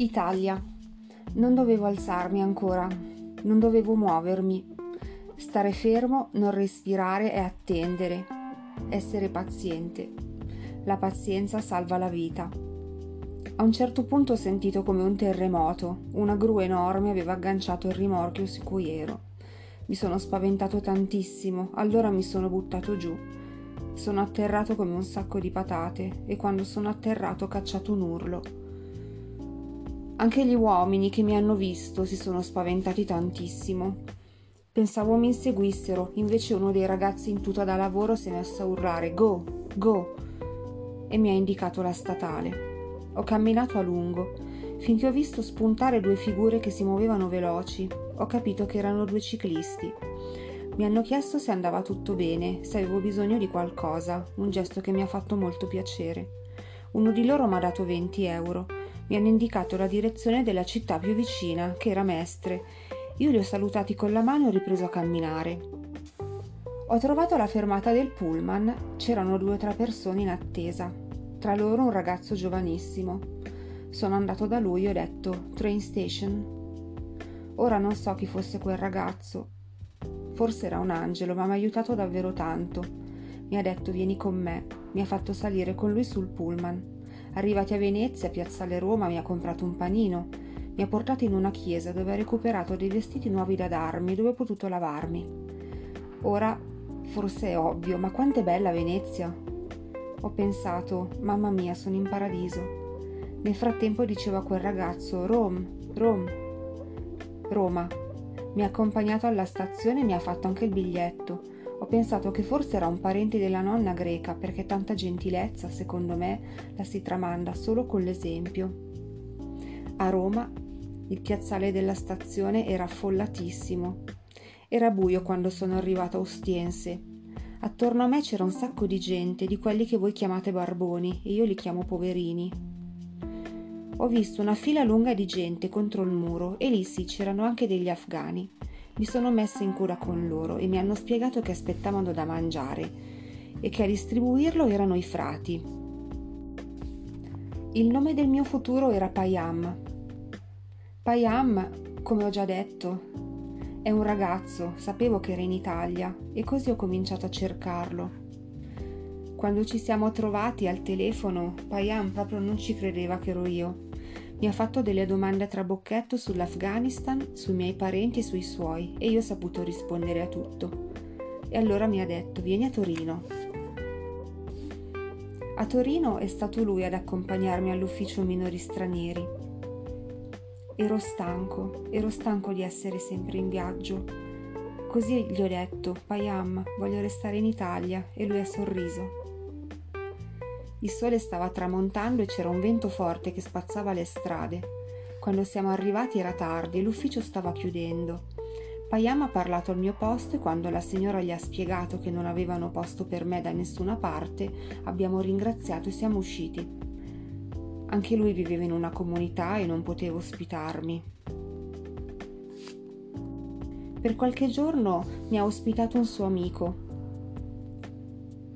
Italia. Non dovevo alzarmi ancora, non dovevo muovermi, stare fermo, non respirare e attendere, essere paziente. La pazienza salva la vita. A un certo punto ho sentito come un terremoto, una gru enorme aveva agganciato il rimorchio su cui ero. Mi sono spaventato tantissimo, allora mi sono buttato giù. Sono atterrato come un sacco di patate e quando sono atterrato ho cacciato un urlo. Anche gli uomini che mi hanno visto si sono spaventati tantissimo. Pensavo mi inseguissero, invece uno dei ragazzi in tuta da lavoro si è messo a urlare Go, go e mi ha indicato la statale. Ho camminato a lungo, finché ho visto spuntare due figure che si muovevano veloci. Ho capito che erano due ciclisti. Mi hanno chiesto se andava tutto bene, se avevo bisogno di qualcosa, un gesto che mi ha fatto molto piacere. Uno di loro mi ha dato 20 euro mi hanno indicato la direzione della città più vicina, che era Mestre. Io li ho salutati con la mano e ho ripreso a camminare. Ho trovato la fermata del pullman, c'erano due o tre persone in attesa, tra loro un ragazzo giovanissimo. Sono andato da lui e ho detto Train station. Ora non so chi fosse quel ragazzo. Forse era un angelo, ma mi ha aiutato davvero tanto. Mi ha detto vieni con me, mi ha fatto salire con lui sul pullman. Arrivati a Venezia, Piazzale Roma, mi ha comprato un panino. Mi ha portato in una chiesa dove ha recuperato dei vestiti nuovi da darmi, dove ho potuto lavarmi. Ora, forse è ovvio, ma quanto è bella Venezia! Ho pensato, mamma mia, sono in paradiso. Nel frattempo dicevo a quel ragazzo, Rome, Rome, Roma. Mi ha accompagnato alla stazione e mi ha fatto anche il biglietto. Pensato che forse era un parente della nonna greca, perché tanta gentilezza, secondo me, la si tramanda solo con l'esempio. A Roma il piazzale della stazione era affollatissimo. Era buio quando sono arrivata a Ostiense. Attorno a me c'era un sacco di gente, di quelli che voi chiamate barboni, e io li chiamo poverini. Ho visto una fila lunga di gente contro il muro e lì sì c'erano anche degli afghani. Mi sono messa in cura con loro e mi hanno spiegato che aspettavano da mangiare e che a distribuirlo erano i frati. Il nome del mio futuro era Payam. Payam, come ho già detto, è un ragazzo, sapevo che era in Italia e così ho cominciato a cercarlo. Quando ci siamo trovati al telefono, Payam proprio non ci credeva che ero io mi ha fatto delle domande a trabocchetto sull'Afghanistan, sui miei parenti e sui suoi e io ho saputo rispondere a tutto. E allora mi ha detto vieni a Torino. A Torino è stato lui ad accompagnarmi all'ufficio minori stranieri. Ero stanco, ero stanco di essere sempre in viaggio. Così gli ho detto, Payam, voglio restare in Italia e lui ha sorriso. Il sole stava tramontando e c'era un vento forte che spazzava le strade. Quando siamo arrivati era tardi e l'ufficio stava chiudendo. Payam ha parlato al mio posto e quando la signora gli ha spiegato che non avevano posto per me da nessuna parte, abbiamo ringraziato e siamo usciti. Anche lui viveva in una comunità e non poteva ospitarmi. Per qualche giorno mi ha ospitato un suo amico,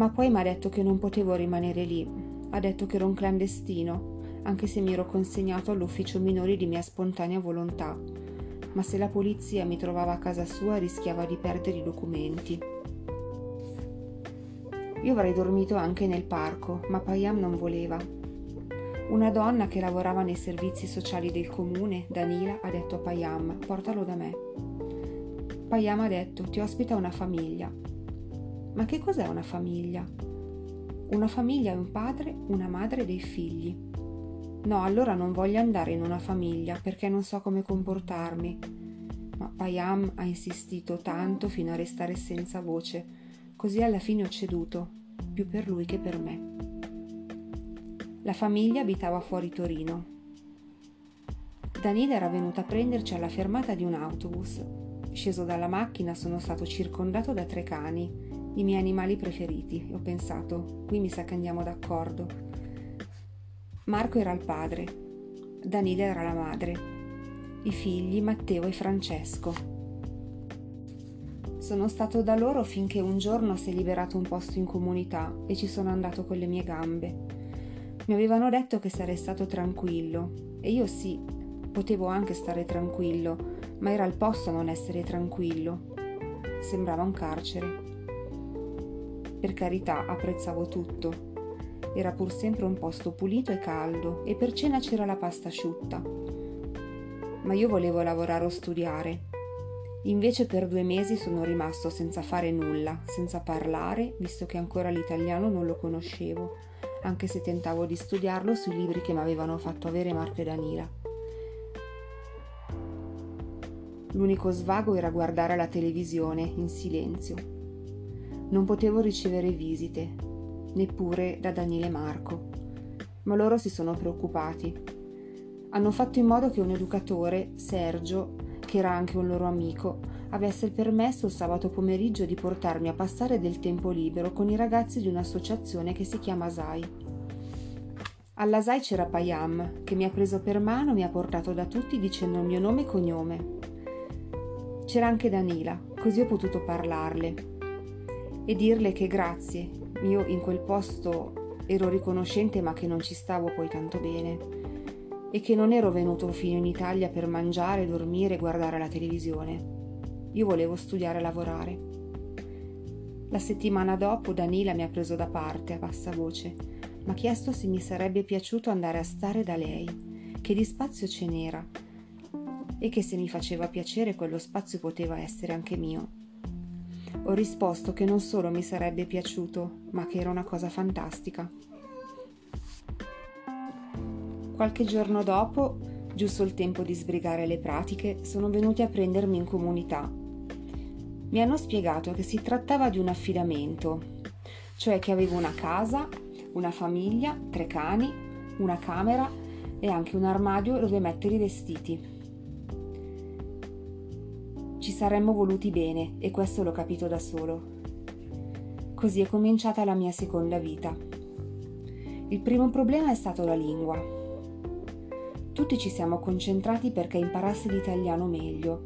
ma poi mi ha detto che non potevo rimanere lì. Ha detto che ero un clandestino, anche se mi ero consegnato all'ufficio minori di mia spontanea volontà. Ma se la polizia mi trovava a casa sua rischiava di perdere i documenti. Io avrei dormito anche nel parco, ma Payam non voleva. Una donna che lavorava nei servizi sociali del comune, Danila, ha detto a Payam: portalo da me. Payam ha detto: ti ospita una famiglia. Ma che cos'è una famiglia? Una famiglia è un padre, una madre e dei figli. No, allora non voglio andare in una famiglia perché non so come comportarmi. Ma Payam ha insistito tanto fino a restare senza voce, così alla fine ho ceduto, più per lui che per me. La famiglia abitava fuori Torino. Danila era venuta a prenderci alla fermata di un autobus. Sceso dalla macchina sono stato circondato da tre cani i miei animali preferiti ho pensato, qui mi sa che andiamo d'accordo. Marco era il padre, Danile era la madre, i figli Matteo e Francesco. Sono stato da loro finché un giorno si è liberato un posto in comunità e ci sono andato con le mie gambe. Mi avevano detto che sarei stato tranquillo, E io sì, potevo anche stare tranquillo, ma era il posto a non essere tranquillo. Sembrava un carcere. Per carità, apprezzavo tutto. Era pur sempre un posto pulito e caldo e per cena c'era la pasta asciutta. Ma io volevo lavorare o studiare. Invece per due mesi sono rimasto senza fare nulla, senza parlare, visto che ancora l'italiano non lo conoscevo, anche se tentavo di studiarlo sui libri che mi avevano fatto avere Marco e Danila. L'unico svago era guardare la televisione in silenzio non potevo ricevere visite, neppure da Daniele Marco, ma loro si sono preoccupati. Hanno fatto in modo che un educatore, Sergio, che era anche un loro amico, avesse il permesso il sabato pomeriggio di portarmi a passare del tempo libero con i ragazzi di un'associazione che si chiama SAI. Alla SAI c'era Payam, che mi ha preso per mano e mi ha portato da tutti dicendo il mio nome e cognome. C'era anche Danila, così ho potuto parlarle e dirle che grazie, io in quel posto ero riconoscente ma che non ci stavo poi tanto bene e che non ero venuto fino in Italia per mangiare, dormire e guardare la televisione. Io volevo studiare e lavorare. La settimana dopo Danila mi ha preso da parte a bassa voce, mi ha chiesto se mi sarebbe piaciuto andare a stare da lei, che di spazio ce n'era e che se mi faceva piacere quello spazio poteva essere anche mio. Ho risposto che non solo mi sarebbe piaciuto, ma che era una cosa fantastica. Qualche giorno dopo, giusto il tempo di sbrigare le pratiche, sono venuti a prendermi in comunità. Mi hanno spiegato che si trattava di un affidamento, cioè che avevo una casa, una famiglia, tre cani, una camera e anche un armadio dove mettere i vestiti. Saremmo voluti bene e questo l'ho capito da solo. Così è cominciata la mia seconda vita. Il primo problema è stato la lingua. Tutti ci siamo concentrati perché imparassi l'italiano meglio.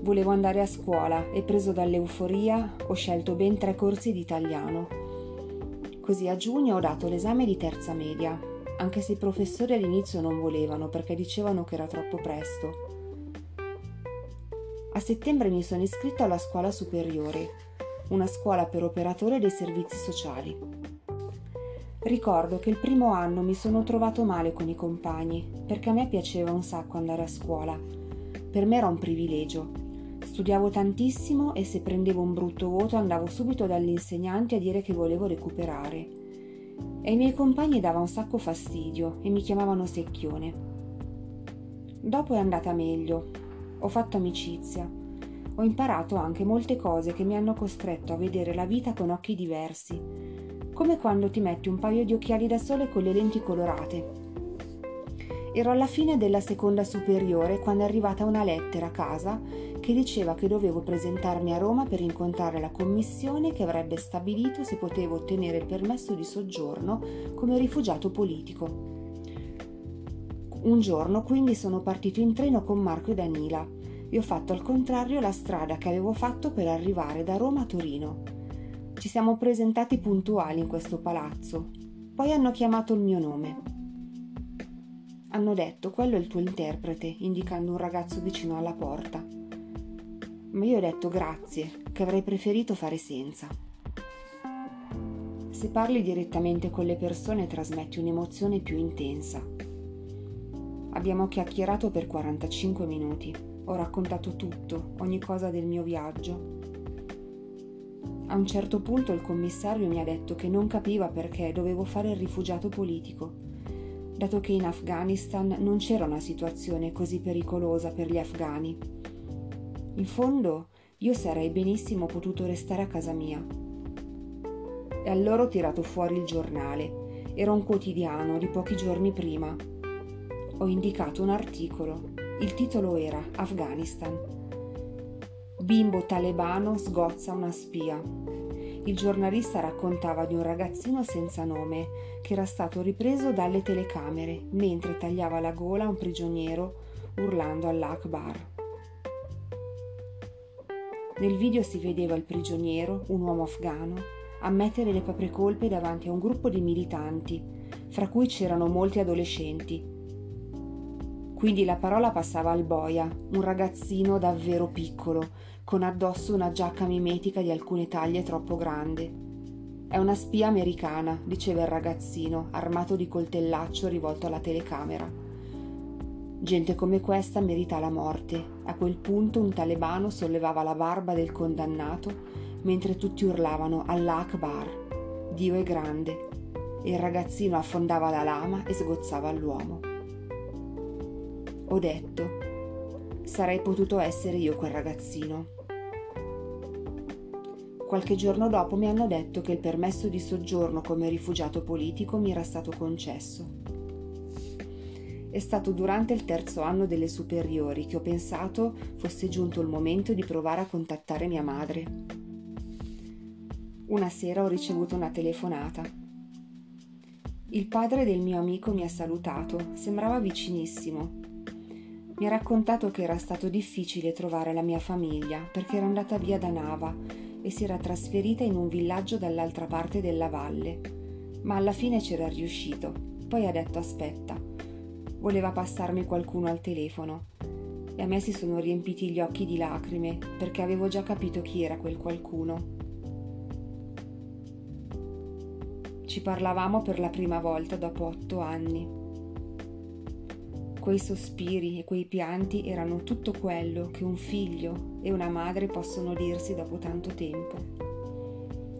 Volevo andare a scuola e preso dall'euforia ho scelto ben tre corsi di italiano. Così a giugno ho dato l'esame di terza media, anche se i professori all'inizio non volevano perché dicevano che era troppo presto. A settembre mi sono iscritto alla scuola superiore, una scuola per operatore dei servizi sociali. Ricordo che il primo anno mi sono trovato male con i compagni, perché a me piaceva un sacco andare a scuola. Per me era un privilegio. Studiavo tantissimo e se prendevo un brutto voto andavo subito dagli insegnanti a dire che volevo recuperare. E ai miei compagni dava un sacco fastidio e mi chiamavano secchione. Dopo è andata meglio, ho fatto amicizia. Ho imparato anche molte cose che mi hanno costretto a vedere la vita con occhi diversi, come quando ti metti un paio di occhiali da sole con le lenti colorate. Ero alla fine della seconda superiore quando è arrivata una lettera a casa che diceva che dovevo presentarmi a Roma per incontrare la commissione che avrebbe stabilito se potevo ottenere il permesso di soggiorno come rifugiato politico. Un giorno quindi sono partito in treno con Marco e Danila e ho fatto al contrario la strada che avevo fatto per arrivare da Roma a Torino. Ci siamo presentati puntuali in questo palazzo. Poi hanno chiamato il mio nome. Hanno detto quello è il tuo interprete, indicando un ragazzo vicino alla porta. Ma io ho detto grazie, che avrei preferito fare senza. Se parli direttamente con le persone trasmetti un'emozione più intensa. Abbiamo chiacchierato per 45 minuti. Ho raccontato tutto, ogni cosa del mio viaggio. A un certo punto il commissario mi ha detto che non capiva perché dovevo fare il rifugiato politico, dato che in Afghanistan non c'era una situazione così pericolosa per gli afghani. In fondo io sarei benissimo potuto restare a casa mia. E allora ho tirato fuori il giornale. Era un quotidiano di pochi giorni prima ho indicato un articolo. Il titolo era Afghanistan. Bimbo talebano sgozza una spia. Il giornalista raccontava di un ragazzino senza nome che era stato ripreso dalle telecamere mentre tagliava la gola a un prigioniero urlando all'Akbar. Nel video si vedeva il prigioniero, un uomo afghano, ammettere le proprie colpe davanti a un gruppo di militanti, fra cui c'erano molti adolescenti, Quindi la parola passava al boia, un ragazzino davvero piccolo, con addosso una giacca mimetica di alcune taglie troppo grande. È una spia americana, diceva il ragazzino, armato di coltellaccio rivolto alla telecamera. Gente come questa merita la morte. A quel punto un talebano sollevava la barba del condannato mentre tutti urlavano Allah Akbar, Dio è grande, e il ragazzino affondava la lama e sgozzava l'uomo. Ho detto, sarei potuto essere io quel ragazzino. Qualche giorno dopo mi hanno detto che il permesso di soggiorno come rifugiato politico mi era stato concesso. È stato durante il terzo anno delle superiori che ho pensato fosse giunto il momento di provare a contattare mia madre. Una sera ho ricevuto una telefonata. Il padre del mio amico mi ha salutato, sembrava vicinissimo. Mi ha raccontato che era stato difficile trovare la mia famiglia perché era andata via da Nava e si era trasferita in un villaggio dall'altra parte della valle. Ma alla fine c'era riuscito. Poi ha detto aspetta. Voleva passarmi qualcuno al telefono. E a me si sono riempiti gli occhi di lacrime perché avevo già capito chi era quel qualcuno. Ci parlavamo per la prima volta dopo otto anni. Quei sospiri e quei pianti erano tutto quello che un figlio e una madre possono dirsi dopo tanto tempo.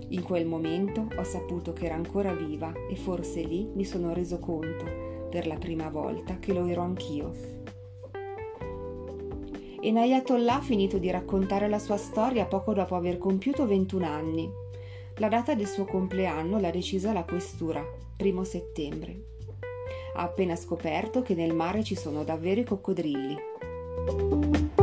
In quel momento ho saputo che era ancora viva e forse lì mi sono reso conto, per la prima volta, che lo ero anch'io. E Nayatollah ha finito di raccontare la sua storia poco dopo aver compiuto 21 anni la data del suo compleanno l'ha decisa la questura, primo settembre. Ha appena scoperto che nel mare ci sono davvero i coccodrilli.